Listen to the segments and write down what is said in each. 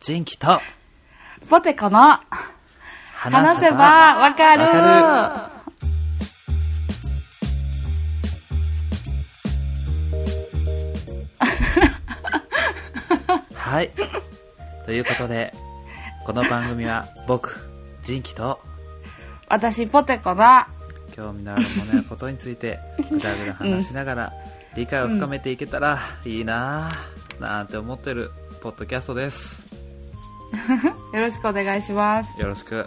人気とポテコの話せばわかるわか はい。ということで、この番組は僕、人気と私ポテコだ。興味のあるものやことについてぐだぐだ話しながら理解を深めていけたらいいなぁなんて思ってるポッドキャストです。よろしくお願いします。よろしく。よ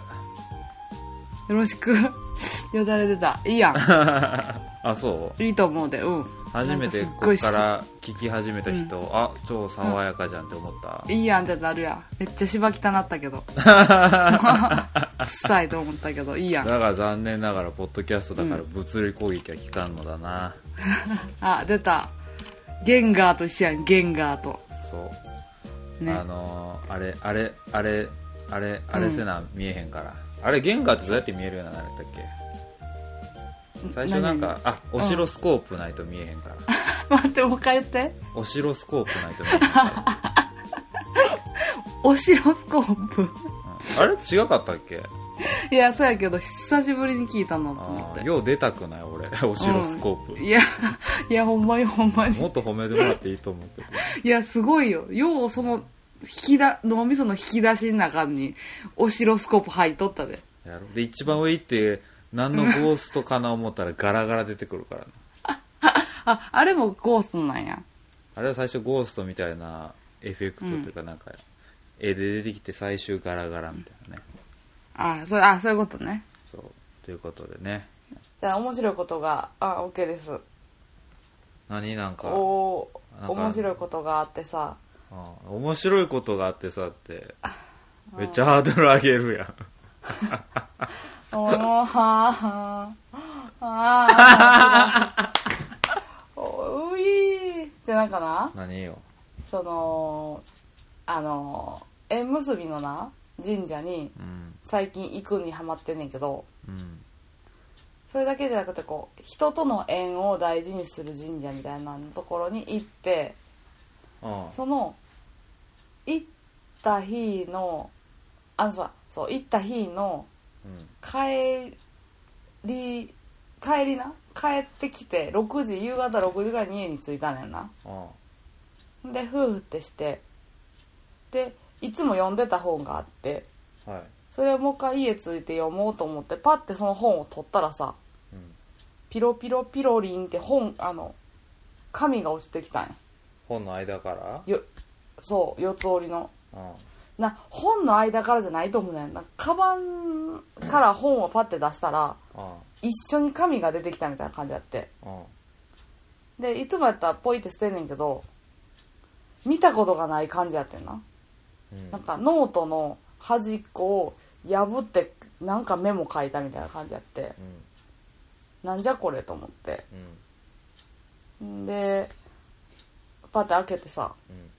ろしく。よだれ出た。いいやん。あ、そう？いいと思うで。うん。初めてこっから聞き始めた人、あ超爽やかじゃんって思った、いいやんってなるやん。めっちゃ芝汚なったけど。臭いと思ったけど、いいやん。だから残念ながらポッドキャストだから物理攻撃は効かんのだな、あ、出た。ゲンガーと一緒やん、ゲンガーと。そう、ね。あのーあれあれあれあれあれせな見えへんから、あれゲンガーってどうやって見えるようになるんだっけ？最初なんかあオシロスコープないと見えへんから、待って、もう一回言って。オシロスコープないと見えへんから、オシロスコープ。うん。あれ違かったっけ？いや、そうやけど、久しぶりに聞いたなと思って。よう出たくない俺 オシロスコープ、いや、いや、ほんまにほんまに。もっと褒めてもらっていいと思うけどいや、すごいよ。よう、その、引きだ、脳みその引き出しの中に、オシロスコープ入っとったで。やろで一番上行って何のゴーストかな思ったらガラガラ出てくるからね あ、あれもゴーストなんや。あれは最初ゴーストみたいなエフェクトというかなんか、絵で出てきて最終ガラガラみたいなねあ、そう、あ、そういうことね。そうということでね。じゃあ、面白いことが、あ、オッケーです。何なんかおー、なんか面白いことがあってさ、あ面白いことがあってさってめっちゃハードル上げるやん。おー、はー、はー、おういー。じゃあなんかな、何よ？その、あの、縁結びのな、神社にうん。最近行くにハマってんねんけど、うん。それだけじゃなくてこう人との縁を大事にする神社みたいなところに行ってあその行った日のあのさそう行った日のうん。帰り帰りな？帰ってきて6時夕方6時ぐらいに家に着いたねんな。あで夫婦ってしてでいつも読んでた本があってはい。それをもう一回家着いて読もうと思ってパッてその本を取ったらさうん。ピロピロピロリンって本あの紙が落ちてきたんや本の間から？よそう四つ折りの。あな本の間からじゃないと思うねん。なカバンから本をパッて出したらあ一緒に紙が出てきたみたいな感じやって。あでいつもやったらポイって捨てんねんけど見たことがない感じやってんな。うんなんかノートの端っこを破ってなんかメモ書いたみたいな感じやって。なんじゃこれと思って。うん。んでパッて開けてさうん。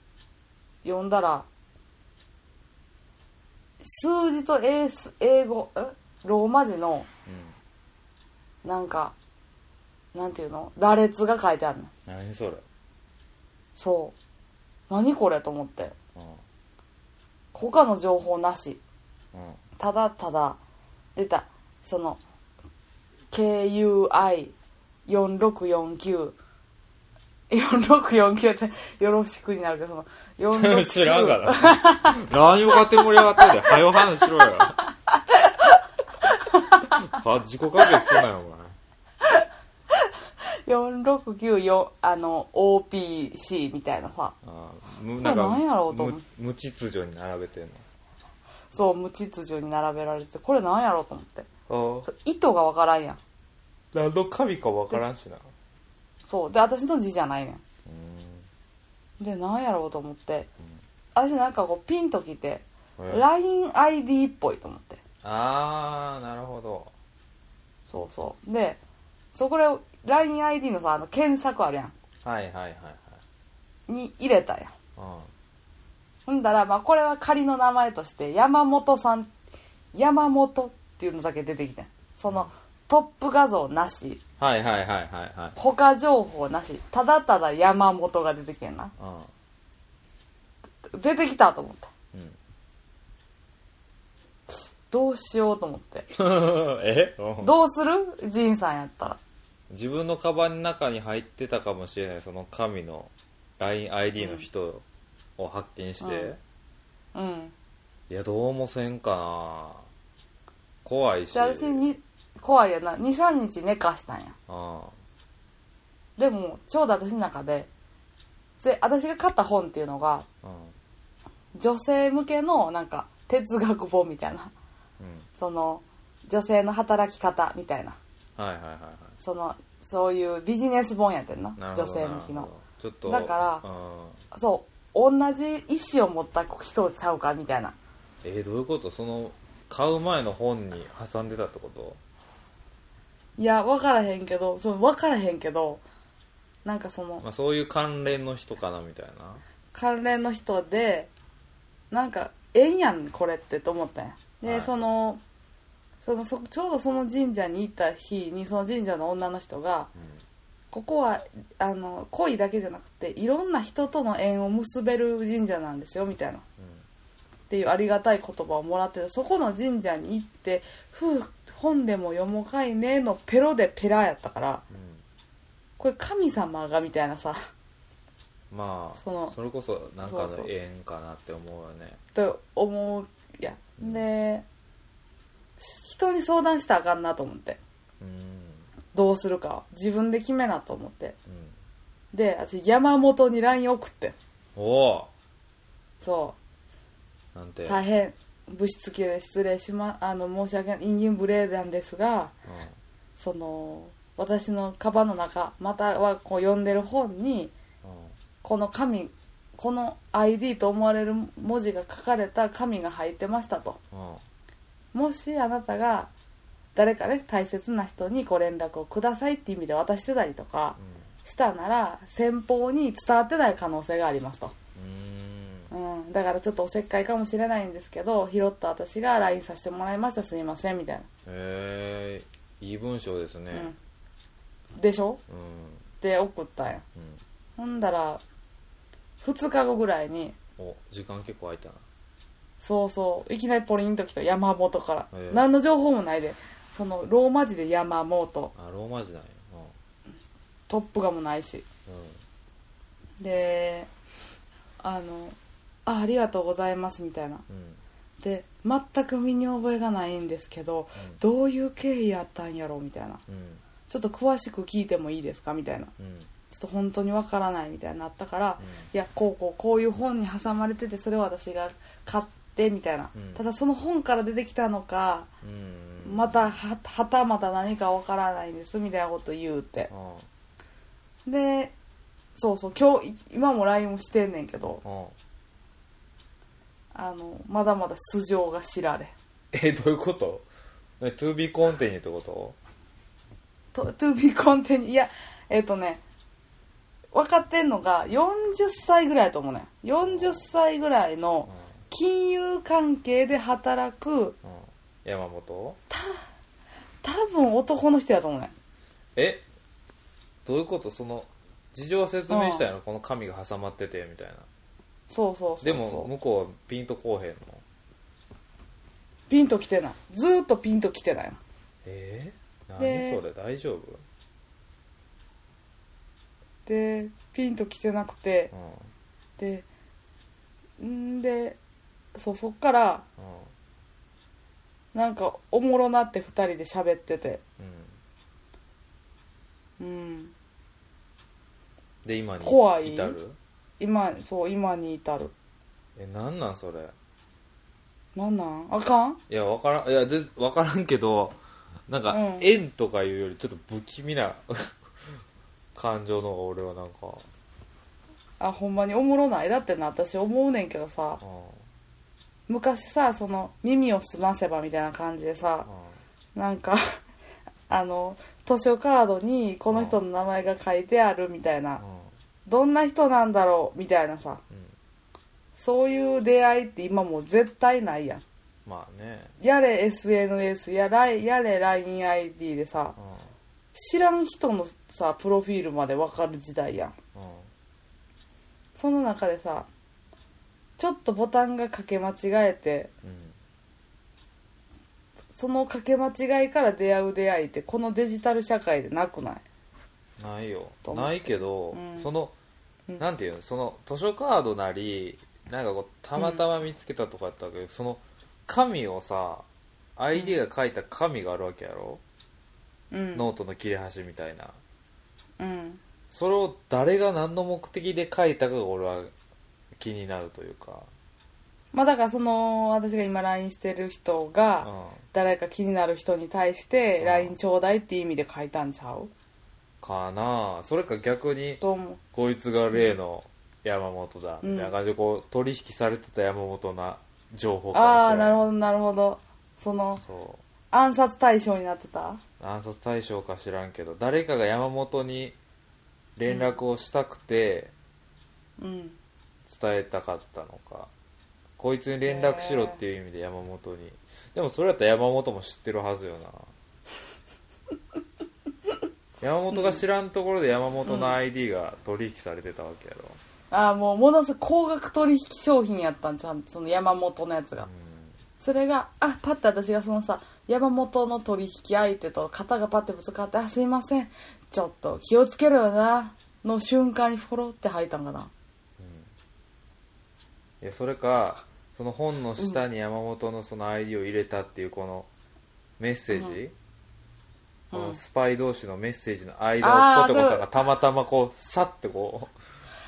読んだら数字と英す英語え？ローマ字のうん。なんかなんていうの？羅列が書いてあるの。何それ？そう。何これと思って。うん他の情報なしうんただただ出たその KUI4649 4649ってよろしくになるけどその46知らんがな。何を勝手に盛り上がってんだよ。はよ話しろよ。か自己完結すなよ、4694あの OPC みたいなさ。あむこれ何やろうと思う。無無秩序に並べてんそう無秩序に並べられててこれなんやろうと思って。の。そう意図がわからんやん。何の神かわからんしな。そうで私の字じゃないねうん。でなんやろうと思って。私なんかこうピンときてえ LINEID っぽいと思って。あー、なるほど。そうそう。でそこで LINEID のさあの検索あるやん。はいはいはいはい。に入れたやん。うん。ほんだら、まあ、これは仮の名前として山本さん山本っていうのだけ出てきてん。そのトップ画像なし。はいはいはいはいはい。他情報なし。ただただ山本が出てきてんな。う出てきたと思って。ん。うん。どうしようと思って。え、うん。どうする？ジンさんやったら自分のカバンの中に入ってたかもしれないその神の LINEID の人を発見して、うん。いやどうもせんかな。怖いし。で私に怖いやな。23日寝かしたんや。あでもちょうど私の中でで私が買った本っていうのがあ女性向けのなんか哲学本みたいな。うんうん。その女性の働き方みたいな。はいはいはいはいそのそういうビジネス本やってんな。女性向きの。ちょっとだからうん。そう同じ意思を持った人ちゃうかみたいな。えーどういうこと？その買う前の本に挟んでたってこと？いや分からへんけどその分からへんけどなんかそのまあ、そういう関連の人かなみたいな。関連の人でなんかええんやんこれってと思ったんや。で、はい。そのそのそちょうどその神社に行った日にその神社の女の人がここはあの恋だけじゃなくていろんな人との縁を結べる神社なんですよみたいな。っていうありがたい言葉をもらっててそこの神社に行って「ふう本でも読もうかいね」のペロでペラやったからうん、うんこれ神様がみたいなさ。まあそのそれこそなんかの縁かなって思うよね。と思うやん。で人に相談したらあかんなと思って。うん。どうするか。は自分で決めなと思って。うん。で私山本に LINE 送って。おお。そなんて。う大変。物質系で失礼しまあの申し訳ない。インギン無礼なんですがうん。その私のカバンの中またはこう読んでる本にうん。この紙この ID と思われる文字が書かれた紙が入ってましたと。うんもしあなたが誰かね大切な人にご連絡をくださいって意味で渡してたりとかしたなら先方に伝わってない可能性がありますと、うん。うん、だからちょっとおせっかいかもしれないんですけど拾った私が LINE させてもらいました。すいませんみたいな、へえいい文章ですね。うん、でしょ？うん。って送ったんや。うん。ほんだら2日後ぐらいにお時間結構空いたなそうそう。いきなりポリンと来た山本から、何の情報もないで。そのローマ字で山本。あローマ字なんや。トップがもないし。うん。であのあありがとうございますみたいな。うん。で全く身に覚えがないんですけどうん。どういう経緯やったんやろみたいな。うん。ちょっと詳しく聞いてもいいですかみたいな。うん。ちょっと本当にわからないみたいになったから、うん。いやこうこうこういう本に挟まれててそれを私が買ってみたいな、うん。ただその本から出てきたのかうん。またははたまた何かわからないんですみたいなこと言うて。あでそうそう今日い今も LINE もしてんねんけどああ。のまだまだ素性が知られん。えどういうこと？ね ?to be continue ってこと？と to be continue いやえっ、とね分かってんのが40歳ぐらいだと思うねん。40歳ぐらいの金融関係で働くうん。うん山本？多分男の人やと思うねん。え？どういうこと？その事情は説明したやろこの紙が挟まっててみたいな。そうそうそうそう。でも向こうはピンとこうへんの？ピンと来てない。ずーっとピンと来てないのえ？ー、で何それ？大丈夫？でピンと来てなくて。うん。でんでそうそっからうん。なんかおもろなって2人で喋ってて。うん。うん。で今に怖い？至る？今そう今に至る。えなんなんそれ？なんなん？あかん？いや分からん。いやで分からんけどなんか、うん。縁とかいうよりちょっと不気味な 感情の方が俺はなんか。あほんまにおもろない？だってな私思うねんけどさ。うん昔さその耳を澄ませばみたいな感じでさなんか あの図書カードにこの人の名前が書いてあるみたいな。うん。どんな人なんだろうみたいなさ。うん。そういう出会いって今もう絶対ないやん。まあね。やれ SNS やらやれ LINEID でさうん。知らん人のさプロフィールまで分かる時代やん。うん。その中でさちょっとボタンがかけ間違えてうん。そのかけ間違いから出会う出会いってこのデジタル社会でなくない？ないよ。と思う。ないけど、うん。そのうん。なんていうのその図書カードなりなんかこうたまたま見つけたとかやったわけど、その紙をさ ID が書いた紙があるわけやろ、うん。ノートの切れ端みたいな。うん。それを誰が何の目的で書いたかが俺は気になるというか、まあだからその私が今 LINE してる人うん。が、誰か気になる人に対してうん。LINE ちょうだいって意味で書いたんちゃう？かな。それか逆にと思う。こいつが例の山本だ。みたいな感じでこう取引されてた山本な情報かもしれない。ああなるほどなるほど。そのそう。暗殺対象になってた？暗殺対象か知らんけど。誰かが山本に連絡をしたくてうん伝えたかったのか、こいつに連絡しろっていう意味で山本に。でもそれやったら山本も知ってるはずよな。山本が知らんところで山本の ID が取引されてたわけやろ、ああもうものすごい高額取引商品やったんちゃう？その山本のやつが、うそれがあパッて私がそのさ山本の取引相手と肩がパッてぶつかって「あすいません。ちょっと気をつけろよな」の瞬間にフォロって吐いたんかな。んいやそれかその本の下に山本のその ID を入れたっていうこのメッセージ、うん。このうんスパイ同士のメッセージの間をポテコさんがたまたまこうさってこ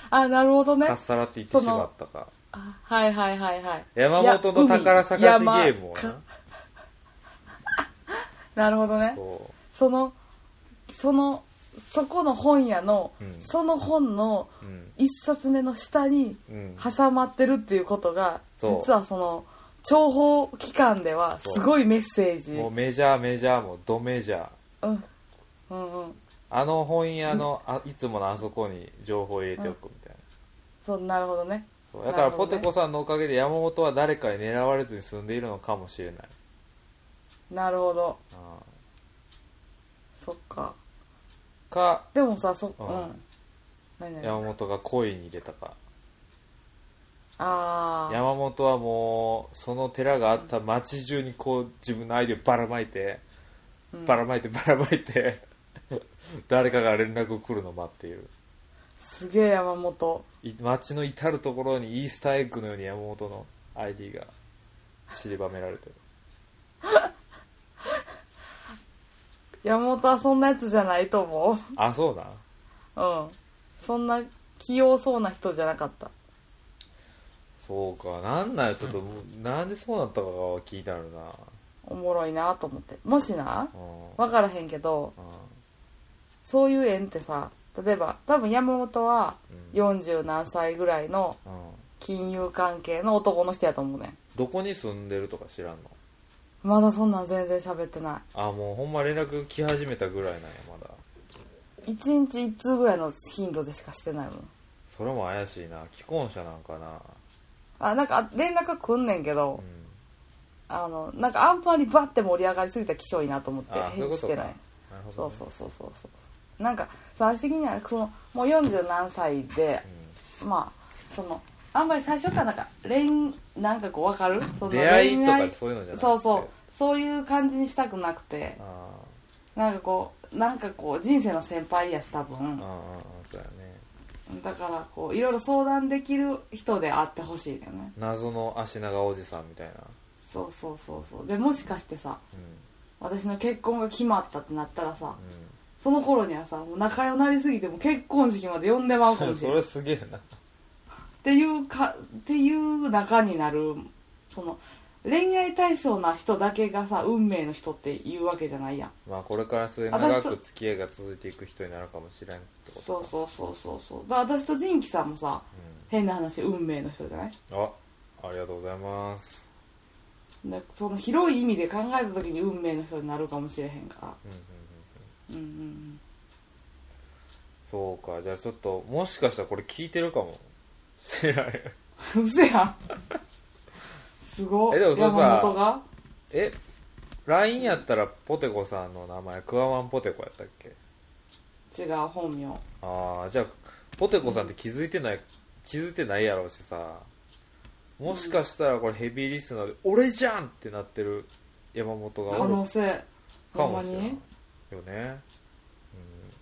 あなるほどうね。かっさらっていってしまったか。あはいはいはいはい。山本の宝探しゲームをな。なるほどね。そそのそのそこの本屋の、うん。その本のううん。一冊目の下にうん。挟まってるっていうことが、そう。実はその諜報機関ではすごいメッセージ。もうメジャーメジャーもドメジャー。うん。うんうん。あの本屋のあいつものあそこに情報を入れておくみたいな、そうなるほどね。そう。だからなるほどね。ポテコさんのおかげで山本は誰かに狙われずに済んでいるのかもしれない。なるほど。あそっか。ーかでもさそううん。ん何？々山本が恋に出たか。ああ山本はもうその寺があった町中にこう自分のアイデアをばらまいて、ばらまいてばらまいて 誰かが連絡来るのを待っている。すげえ山本。い街の至る所にイースターエッグのように山本の ID が散りばめられてる 山本はそんなやつじゃないと思あそうなんううん。そんな器用そうな人じゃなかった。そうか。なんなんやちょっとなんでそうなったかが聞いてあるな。おもろいなと思って。もしなうん。分からへんけどうん。そういう縁ってさ例えば多分山本はうん。40何歳ぐらいのうん。金融関係の男の人やと思うねん。どこに住んでるとか知らんの？まだそんなん全然喋ってなあもうほんま連絡来始めたぐらいなんやまだ。い1日1通ぐらいの頻度でしかしてないもん。それも怪しいな既婚者なんかな。あなんかあ連絡が来んねんけどうん。あのなんかあんまりバッて盛り上がりすぎたら気性いいなと思って返事してない。そうそうそうそうそう。なんか最終的にはそのもう40何歳でまあそのあんまり最初からなんか恋なんかこう分かる？その出会いとかそういうのじゃなくてそうそう。そういう感じにしたくなくて。あなんかこうなんかこう人生の先輩やし多分。あーそうやね。だからこういろいろ相談できる人であってほしいよね。謎の足長おじさんみたいな。そうそうそうそう。でもしかしてさう私の結婚が決まったってなったらさん、その頃にはさもう仲良くなりすぎても結婚式まで呼んでまうかうん、もしれないそれすげえなっていうかっていう仲になるその恋愛対象な人だけがさ運命の人って言うわけじゃないやん。まあこれから末長く付き合いが続いていく人になるかもしれんってことか。そうそうそうそうそう。だから私と仁キさんもさ変な話運命の人じゃない？うん、あありがとうございます、でその広い意味で考えた時に運命の人になるかもしれへんから。うんうん。うん、うんうん。そうか。じゃあちょっともしかしたらこれ聞いてるかもしれないうんうせや。んすごえでもそれさ。山本が？え LINE やったらポテコさんの名前クワマンポテコやったっけ？違う本名。ああじゃあポテコさんって気づいてない気づいてないやろうしさ。もしかしたらこれヘビーリスナーで「俺じゃん!」ってなってる山本が可おる。能性。かほんまに？もしれないよね、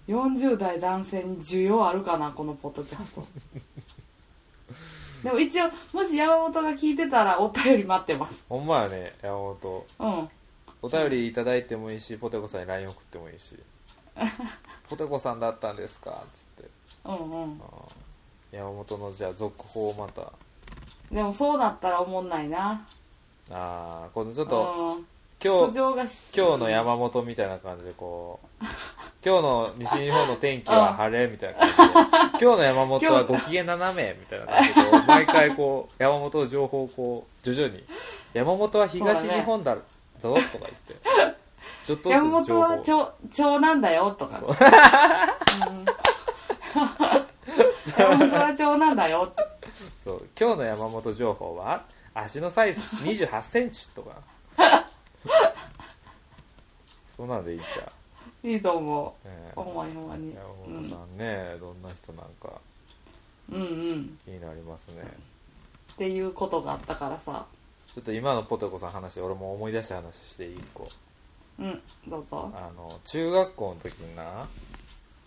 40代男性に需要あるかなこのポッドキャストでも一応もし山本が聞いてたらお便り待ってます。ほんまやね山本。うん。お便りいただいてもいいしポテコさんに LINE 送ってもいいし。ポテコさんだったんですか？つって。うんうん。山本のじゃあ続報をまた。でもそうなったらおもんないな。ああこのちょっとうん今日今日の山本みたいな感じでこう今日の西日本の天気は晴れみたいな感じで 今日の山本はご機嫌斜めみたいな感じでこう毎回こう山本の情報をこう徐々に山本は東日本だぞとか言ってちょっとず山つ情報本は長長男だよとか、うん。山本は長男だよそう今日の山本情報は足のサイズ2 8センチとかそうなんでいいんちゃう、いいと思ねえうほんまにほんまに。山本さんね、どんな人なんかうんうん。気になりますね。っていうことがあったからさ。ちょっと今のポテコさん話俺も思い出した話していい？個。うんどうぞ。あの中学校の時にな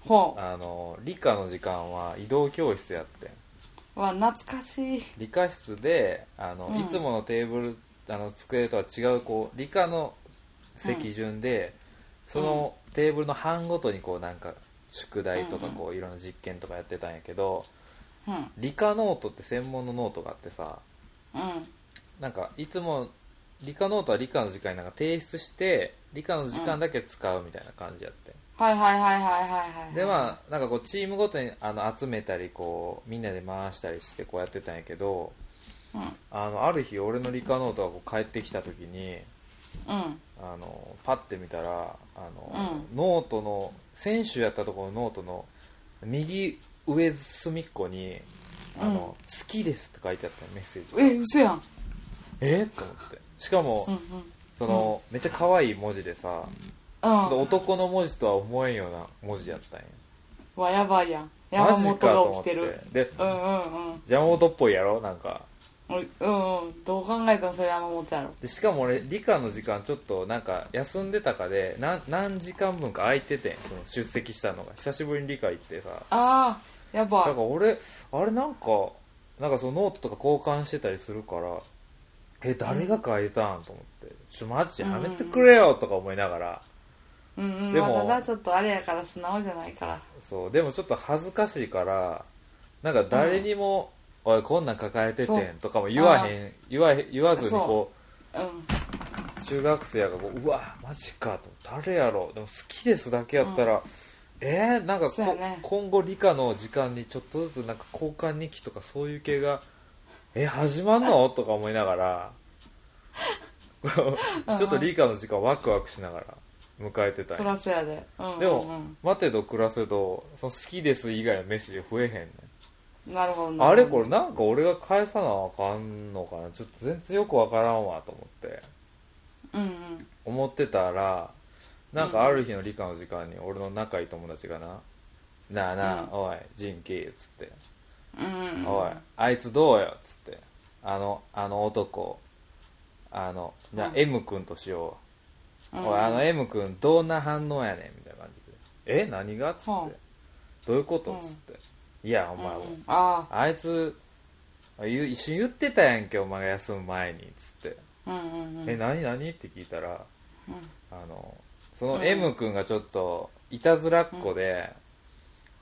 ほあの理科の時間は移動教室やってん。うわ懐かしい。理科室であの、うん。いつものテーブルあの机とは違うこう理科の席順で、そのテーブルの班ごとにこうなんか宿題とかこういろんな実験とかやってたんやけどうん。理科ノートって専門のノートがあってさうん。なんかいつも理科ノートは理科の時間になんか提出して理科の時間だけ使うみたいな感じやって、はいはいはいはいはいはい。でまあなんかこうチームごとにあの集めたりこうみんなで回したりしてこうやってたんやけどうん。あのある日俺の理科ノートがこう帰ってきた時にうん。あのパッて見たらあの、うノートの選手やったところのノートの右上隅っこに「あの好きです」って書いてあったのメッセージが。え嘘やん。え？っと思って。しかも、うんうん。その、めっちゃ可愛い文字でさちょっとうん男の文字とは思えんような文字やったんや。わやばいやん。山本が起きてる。でうんうんうん。山本っぽいやろ？なんかうんうんどう考えてもそれ山本やろでしかも俺理科の時間ちょっとなんか休んでたかで何何時間分か空いててんその出席したのが。久しぶりに理科行ってさ。ああやばから俺あれなんかなんかそのノートとか交換してたりするからえ誰が書いたんと思って。ちょマジやめてくれよとか思いながら。うんうんでもまあただちょっとあれやから素直じゃないから。そうでもちょっと恥ずかしいからなんか誰にも「おいこんなん書かれててん」とかも言わへん。言わへん言わずにこうん。う中学生やがこううわマジかと誰やろでも好きですだけやったら、えー、なんかね。今後理科の時間にちょっとずつなんか交換日記とかそういう系がえ始まんの？とか思いながら。ちょっと理科の時間ワクワクしながら迎えてたんや。そらそうやで。うんうんでも、待てど暮らせどその好きです以外のメッセージが増えへんねんうんなるほどな。あれこれなんか俺が返さなあかんのかな。ちょっと全然よくわからんわと思って。うんうん。思ってたらなんかある日の理科の時間に俺の仲いい友達がな「なあなあ、うん。おいジンキー」っつって。うんうん「おいあいつどうよ」っつって「あのあの男あのじゃあうん。M 君としよう、うん。おいあの M 君どんな反応やねん」みたいな感じで「え何が?」っつって、はあ。どういうこと?」っつって「いやお前、うんうん。ああいつ言う一緒に言ってたやんけお前が休む前に」っつって。あうんうんう「ん。え何何?」って聞いたらうん。あのそのうん。M 君がちょっといたずらっ子で、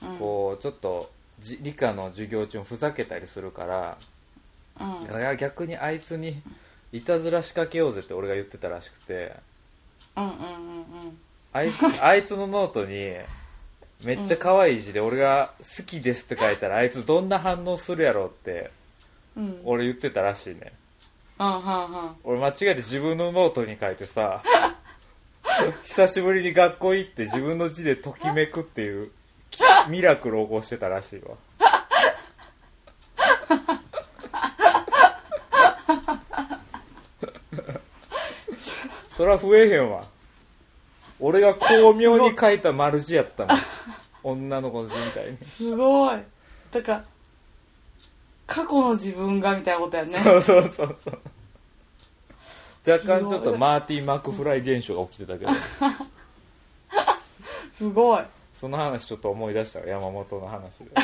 うん。こうちょっとじ理科の授業中もふざけたりするから、うん。いや逆にあいつにいたずら仕掛けようぜって俺が言ってたらしくて。うんうんうん。あいつあいつのノートにめっちゃ可愛い字で俺が「好きです」って書いたらあいつどんな反応するやろってうん。うん俺言ってたらしいね。うんうんうん。俺間違えて自分のノートに書いてさ 久しぶりに学校行って自分の字でときめくっていうきミラクルを起こしてたらしいわ。そら増えへんわ。俺が巧妙に書いた丸字やったの女の子の字みたいに、すごい。だから過去の自分がみたいなことやね。そうそうそうそう。若干ちょっとマーティー・マクフライ現象が起きてたけど。すごい。その話ちょっと思い出したわ。山本の話で。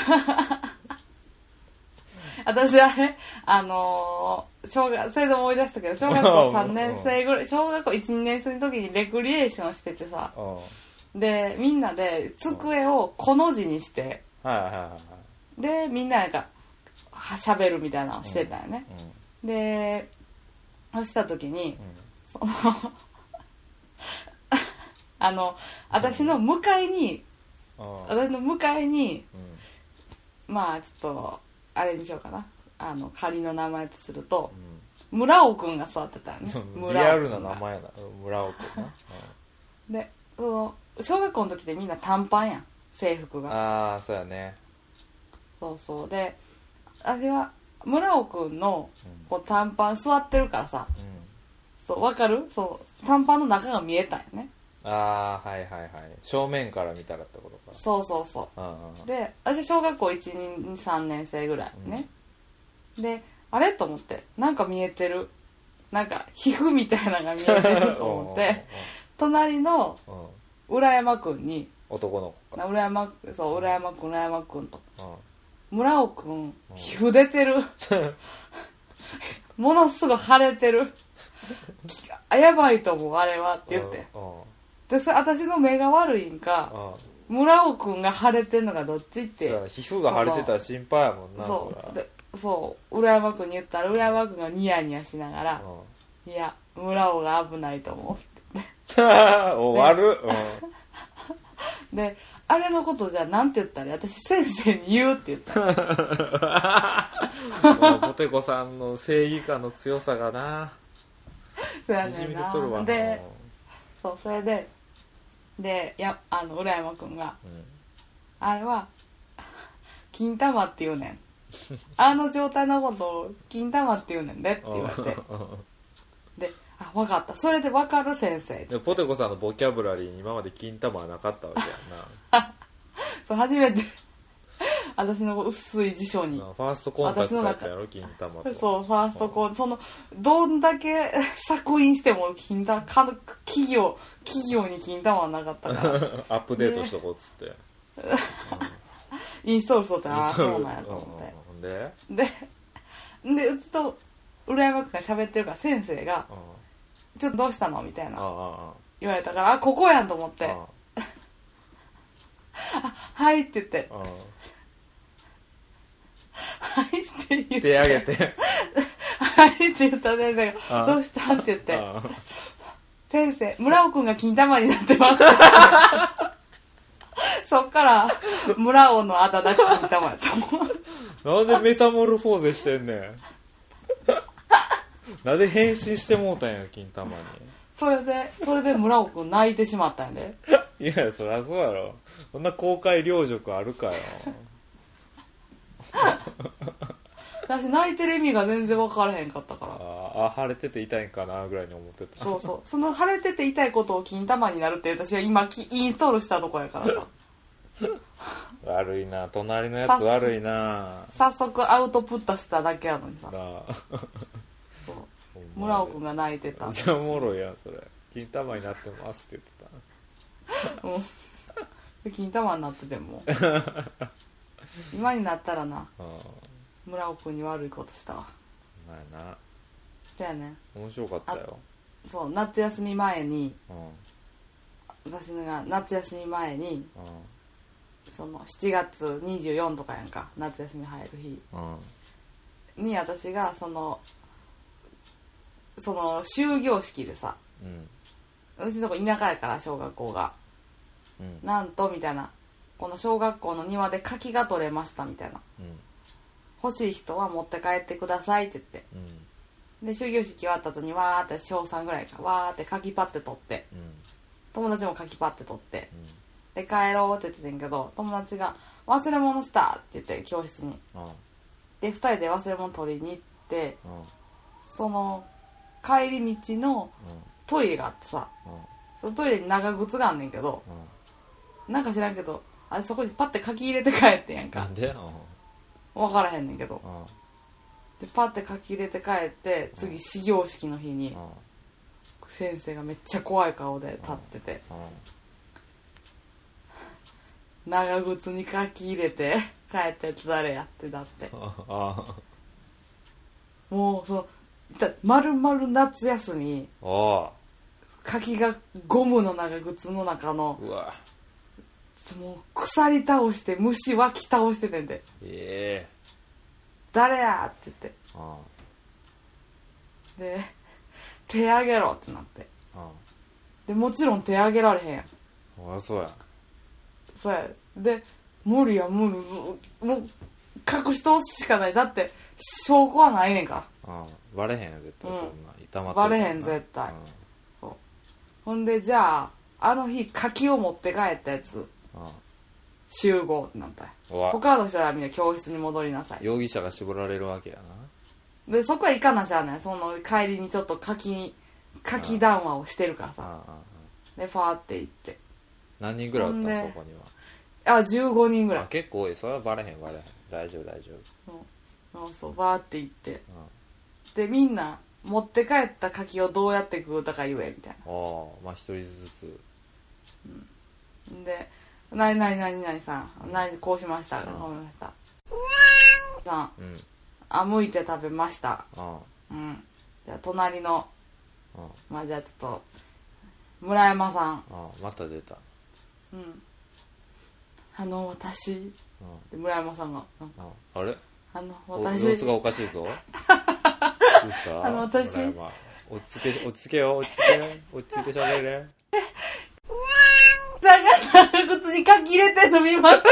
私あれあのー小学それで思い出したけど小学校3年生ぐらい小学校12年生の時にレクリエーションしててさ。うでみんなで机をこの字にして。いはいはいはい。でみんななんかはしゃべるみたいなのをしてたよね、でそうした時にその あの私の向かいにうん。うん私の向かいにうん。まあちょっとあれにしようかな。あの仮の名前とするとうん。村尾くんが座ってたよね。リアルな名前やな。村尾君な、でその小学校の時ってみんな短パンやん。制服うんが。ああそうやね。そうそう。で私は村尾くんのうん。こう短パン座ってるからさ。うん。そうわかる？そう短パンの中が見えたんよね。ああはいはいはい。正面から見たらってことか。そうそうそう。んうんうで私小学校123年生ぐらいね、であれ？と思って。なんか見えてる。なんか皮膚みたいなのが見えてると思って。隣 のうんうんうん浦山くんに男の子か。浦山そう浦山くん浦山くんとうん。村尾くん。皮膚出てる。ものすごい腫れてる。あやばいと思うあれはって言って。うんうん。でそれ私の目が悪いんかうん。村尾くんが腫れてんのがどっちって。やな皮膚が腫れてたら心配やもんなそう。そら。でそう。浦山くんに言ったら浦山くんがニヤニヤしながら「いや村尾が危ないと思う。ん 終わる。う」であれのことじゃなんて言ったら私先生に言うって言った。ポテコさんの正義感の強さがな。そうやねんな。でそうそれででやあの浦山くんがうん。あれは金玉って言うねん。あの状態のことを金玉って言うねんでって言われて。であ分かった。それで分かる先生。でポテコさんのボキャブラリーに今まで金玉はなかったわけや そう初めて。私の薄い辞書に。んなファーストコンタクトやったやろ金玉と。そうファーストコーそのどんだけ 作品しても金玉か企業企業に金玉はなかったから。アップデートしとこうっつって。インストールしとってああそそうなんやと思って。うんで？ででうちと浦山君が喋ってるから先生がうん「ちょっとどうしたの?」みたいあな。あ言われたから「あここやん」と思って。あ 「はい」って言って。ああ「はい」って言って。手上げて「はい」って言った先生あが「どうした?」って言って。あ「先生村尾君が金玉になってます」そっから村尾のあだ名金玉やと思う。なんでメタモルフォーゼしてんねんなんで変身してもうたんや金玉それでそれで村尾君泣いてしまったんやで。に いやそりゃそうやろ。そんな公開領辱あるかよ。私泣いてる意味が全然分からへんかったから。ああ腫れてて痛いんかなぐらいに思ってた。そうそう。その腫れてて痛いことを金玉になるって私は今きインストールしたとこやからさ。悪いな。隣のやつ悪いな。早速アウトプットしただけやのにさ村尾君が泣いてた。めっちゃおもろいやんそれ。金玉になってますって言ってうん。で金玉になってても。今になったらな。村尾君に悪いことしたわ。まあな。じゃあね。面白かったよ。そう夏休み前にうん。私が夏休み前にうその7月24とかやんか。夏休み入る日。んうん。に私がそのその終業式でさうんうちのとこ田舎やから小学校が。うん。なんとみたいな。この小学校の庭で柿が取れましたみたいな。うん。欲しい人は持って帰ってくださいって言って。うん。で終業式終わった後にわーって小3ぐらいかわーって柿パって取って。うん。友達も柿パって取って。うん。で帰ろうって言ってたんやけど友達が「忘れ物した」って言って教室に。うん。で2人で忘れ物取りに行ってうん。その帰り道のトイレがあってさうん。そのトイレに長靴があんねんけどうん。なんか知らんけどあれそこにパッて書き入れて帰ってんやんか。なんでうん。分からへんねんけど。うん。でパッて書き入れて帰って次始業式の日に先生がめっちゃ怖い顔で立っててうん。長靴に書き入れて帰ったやつ誰やってだって。あもうそのだ丸々夏休み。柿がゴムの長靴の中の。うわ。もう鎖倒して虫湧き倒しててんでええ「誰や!」って言って。あで「手あげろ!」ってなって。あでもちろん手あげられへんやん。ああそうや。そうや。で無理や無理ずもう隠し通すしかない。だって証拠はないねんか。らああバレへんや絶対うん。そんな。痛まってバレへん絶対。ほんでじゃああの日柿を持って帰ったやつ。うん。うん集合ってなった。んやうわ。他の人らはみんな教室に戻りなさい。容疑者が絞られるわけやな。でそこは行かなしゃあない。その帰りにちょっと柿柿談話をしてるからさ。ああああでファーって行って。何人ぐらいおったほんでのそこにあ15人ぐらはい。あ結構多い。それはバレへんバレへん。大丈夫大丈そうそうバーって行って。夫でみんな持って帰った柿をどうやって食うたか言えみたいうんああまあ一人ずつ。なで「何々何々さん？何こうしました」うん。こうしました？さん。うん。あむいて食べました。あうん。じゃあ隣の。ああまあじゃあちょっと村山さん。ああまた出た。うん。あの私。うん。で村山さんが。うん。ああれ？あのお私。様子がおかしいぞ。どうした？あの私。落ち着け落ち着けよ。落ち着け落ち着いて喋れ。さんが長靴に書き入れてんの見ました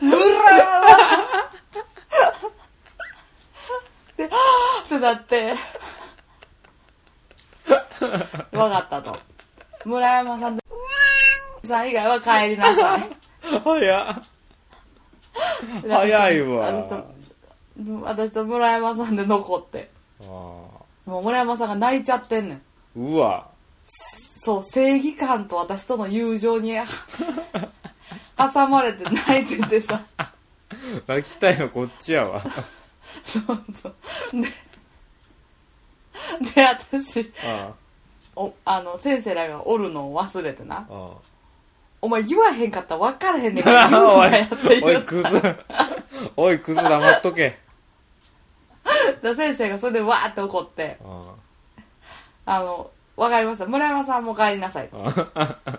村山で、はぁってなって、わかったと。村山さんと、さん以外は帰りなさい。早っ 早いわ私と、村山さんで残って。ああもう村山さんが泣いちゃってんねん。うわそう、正義感と私との友情に 挟まれて泣いててさ。泣きたいのこっちやわそうそう。で、で、私、あお、あの、先生らがおるのを忘れてな。あお前言わへんかったら分からへんねん。から言うおいなやっておいク言った。ズ。おいクズ黙っとけ。で先生がそれでわーって怒って、ああの、わかりました。村山さんも帰りなさいと。あ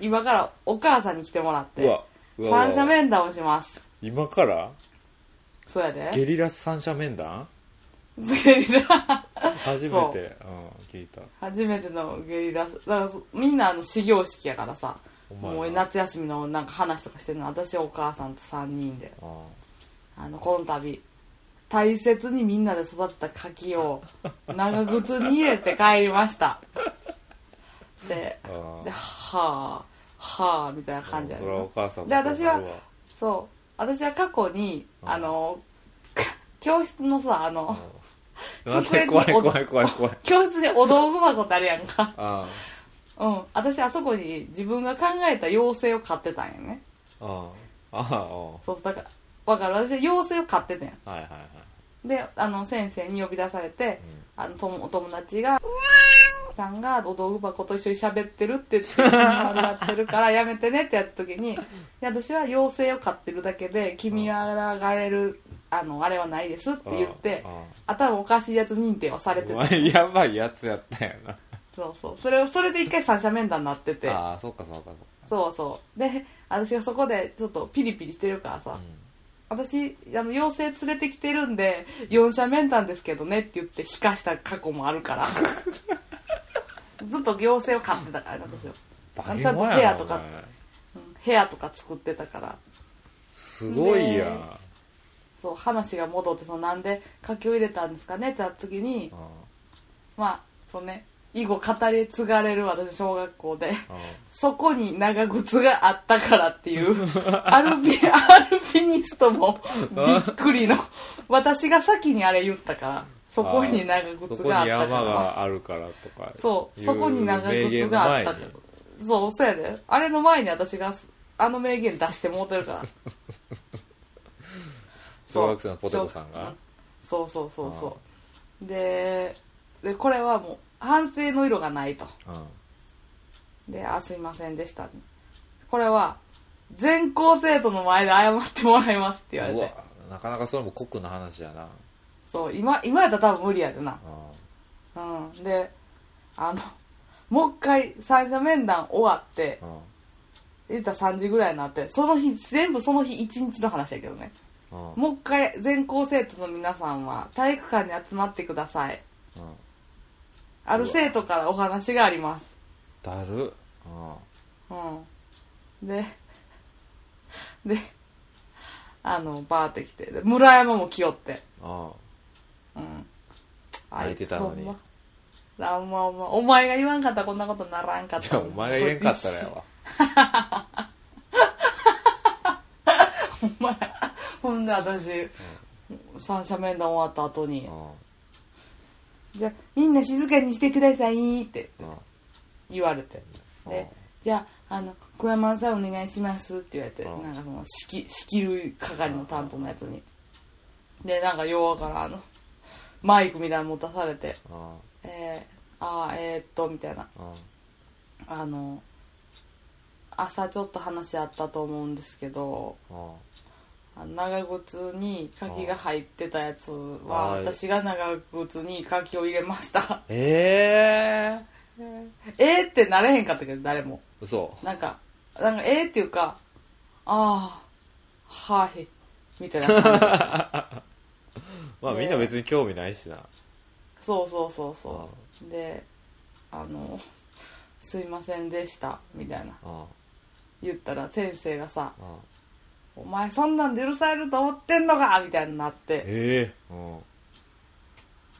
今からお母さんに来てもらって、うわうわ三者面談をします。今から？そうやで。ゲリラ三者面談？ゲリラ、初めて。うん聞いた。初めてのゲリラ、だからそみんなあの始業式やからさ、もう夏休みのなんか話とかしてるの私お母さんと3人で。ああ。のこの度大切にみんなで育てた柿を 長靴に入れて帰りました。でではあはあみたいな感じやそれはおね母さんもで私はそう。私は過去にうんあの 教室のさあのうん待って怖い怖い怖い怖い。教室にお道具箱ってあるやんか。あうん。私あそこに自分が考えた妖精を買ってたんやね。あああああそうだからわかる。私は妖精を買ってたんや。あはいはいはい。であの先生に呼び出されて、うん。あのともお友達がさんがお道具箱と一緒に喋ってるって言って丸がってるからやめてねってやった時にいや私は妖精を飼ってるだけで君らがれるあのあれはないですって言ってあ頭おかしいやつ認定はされてた。やばいやつやったんやなそうそう。それをそれで一回三者面談になってて。ああそうかそうかそうそうで私がそこでちょっとピリピリしてるからさ、私あの妖精連れてきてるんで四者面談ですけどねって言って引かした過去もあるから。ずっと妖精を飼ってたからね私は、バケちゃんと部屋とか。部屋とか作ってたから。すごいやん。そう話が戻ってそのなんで柿を入れたんですかねってなった時にまあそうね以後語り継がれる私小学校で。そこに長靴があったからっていう。アルピアルピニストもびっくりの。私が先にあれ言ったからそこに長そ靴こに山があったから。があるからとか。そうそこに長靴があったから。そうそうやで。あれの前に私があの名言出してもうてるから。小学生のポテコさんが？そう。そうそうそう。ででこれはもう反省の色がないと。うん。で「あすいませんでした」これは全校生徒の前で謝ってもらいますって言われうわてなかなかそれも酷な話やな。そう今今やったら多分無理やでな。ううん。であのもう一回三者面談終わってんうん。言ったら3時ぐらいになってその日全部その日一日の話やけどね。うん。もう一回全校生徒の皆さんは体育館に集まってください。うんある生徒からお話があります。だる。うん。うん。でであのバーって来てで村山も来よって。うんうん。泣いてたのに。ほんま。あんまお前お前が言わんかったらこんなことならんかった。じゃあお前が言えんかったらやわ。ほんまやほんで私、三者面談終わった後にう「じゃあみんな静かにしてください」って。言われてでじゃああの小山さんお願いしますって言われて、うん。なんかその仕切仕切る係の担当のやつに、でなんかようからあのマイクみたいなの持たされて。うん「えー、あーえー、っと」みたいな。うん。あの朝ちょっと話あったと思うんですけどうんあの長靴に柿が入ってたやつは私が長靴に柿を入れました。えええーってなれへんかったけど誰も。嘘。なんかなんかえーっていうかああはいみたいな。感 じまあみんな別に興味ないしな。そうそうそうそう。であの「すいませんでした」みたいな。言ったら先生がさうん「お前そんなんで許されると思ってんのか!」みたいになって。ええ。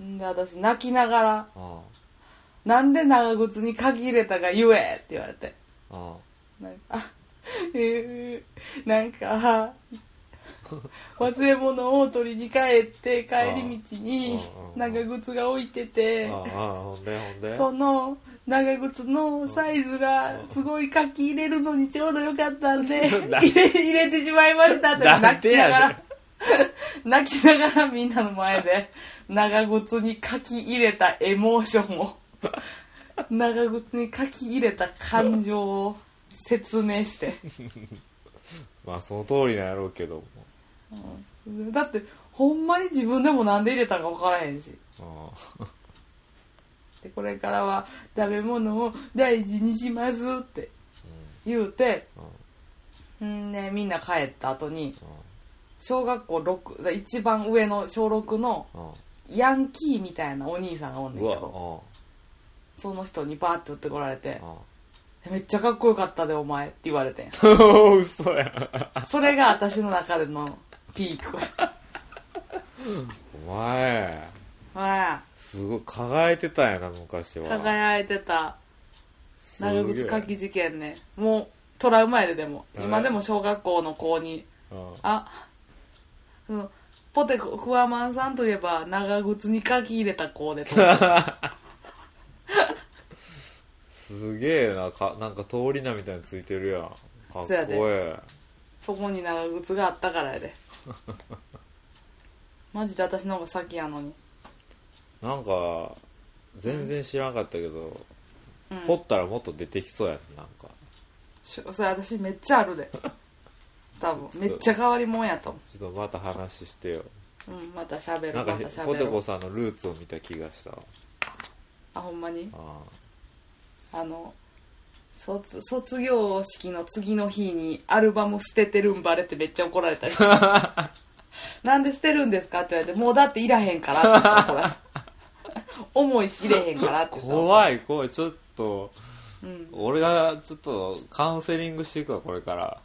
うん。んで私泣きながらうん「なんで長靴に鍵入れたか言え!」って言われて。うんなんか、あえ。ー、なんか、忘れ物を取りに帰って帰り道にああ。長靴が置いてて、ああほんでほんで。その長靴のサイズがすごい書き入れるのにちょうどよかったんで、な入れ入れてしまいましたって泣きながら、泣きながらみんなの前で長靴に書き入れたエモーションを、長靴に書き入れた感情を説明して。まあその通りなんやろうけども。うん。だってほんまに自分でもなんで入れたか分からへんし。うんでこれからは食べ物を大事にしますって言うてんでみんな帰った後に小学校6一番上の小6のヤンキーみたいなお兄さんがおんねんけどその人にバーって打ってこられてうん「めっちゃかっこよかったでお前」って言われてん。う ん嘘やそれが私の中でのピーク。お前。あすごい輝いてたんやな昔あは。輝いてた。長靴書き事件ね。もうトラウマやででも。はい。今でも小学校の子にうん。あそのポテコクワマンさんといえば長靴に書き入れた子で すげえなかなんか通り名みたいについてるやん。かっこそうやで。えそこに長靴があったからやで。マジで私の方が先やのに。えなんか全然知らんかったけど、うん。掘ったらもっと出てきそうやんなんか。しそれ私めっちゃあるで。多分。めっちゃ変わりもんやと思ちょっとまた話してよ。ううんまた喋るなんかポテコさんのルーツを見た気がしたわ。あほんまに？ああ。の卒卒業式の次の日にアルバム捨ててるんバレってめっちゃ怒られたり なんで捨てるんですかって言われてもうだっていらへんからって言ったら怒られ。た重いし入れへんからって怖い怖い。ちょっとうん。俺がちょっとカウンセリングしていくわこれから。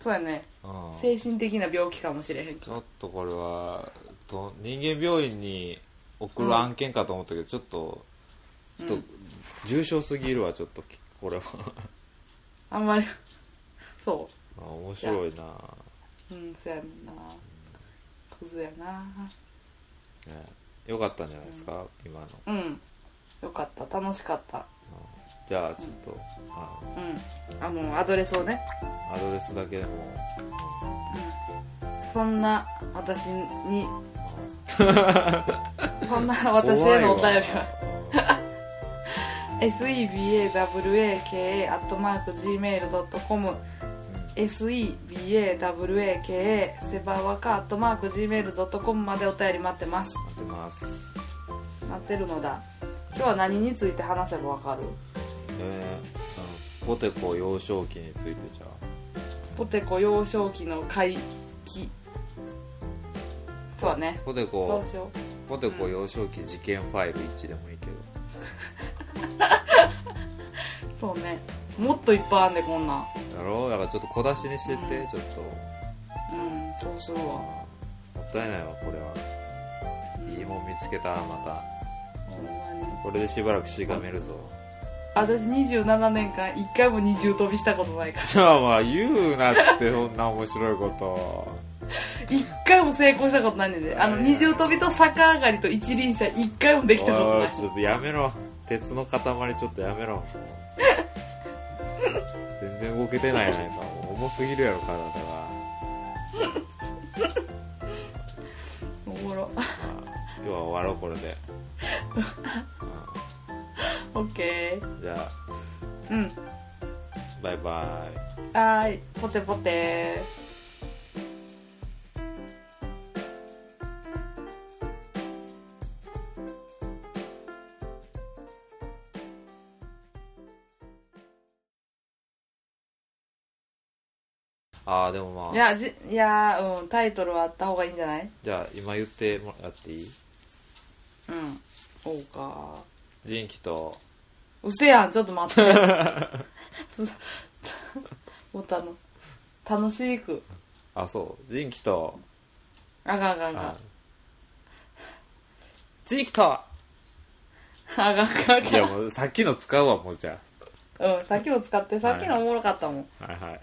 そうやね。うん。精神的な病気かもしれへんちょっとこれはと人間病院に送る案件かと思ったけど、ちょっとちょっとうん重症すぎるわちょっとこれは。あんまりそあ面白いな、ううんそうやねんな。クズやな。ね、よかったんじゃないですか、今の。うん。よかった。楽しかった。じゃあちょっと、あうん。あのアドレスをね。アドレスだけでも、そんな私に。そん。んな私へのお便りは。sebawaka.gmail.com sebawaka セバワカ .gmail.com までお便り待ってます。待ってるのだ。今日は何について話せばわかる？えー、ポテコ幼少期についてじゃあ。ポテコ幼少期の回帰。そうだね。ポテそコポテコ幼少期事件ファイル1でもいいけど。う そうね。もっといっぱいあんでこんなん。だろう？だからちょっと小出しにしてって、うん。ちょっと。うんそうするわ。もったいないわこれは。いいもん見つけたまたこれでしばらくしがめるぞ。私27年間一回も二重跳びしたことないから。じゃあまあ言うなってそんな面白いこと。一回も成功したことないんで。あの二重跳びと逆上がりと一輪車一回もできたことない。ちょっとやめろ。鉄の塊ちょっとやめろ。全然動けてないやないか。もう重すぎるやろ体が、おもろ。まあ、今日は終わろうこれで、オッケーうんじゃあ。うん。バイバイ。はーい。ポテポテ。ああでもまあ。いやじいやうんタイトルはあった方がいいんじゃない？じゃあ今言ってもらっていい？うん。そうか人気と。うせやんちょっと待って。もうたの楽しく。あそう。人気と。あかんあかんあかあ。人気とんあかんあかん。あいやもうさっきの使うわもうじゃかんうんさっきの使ってさっきのおもろかったもん。あはいはい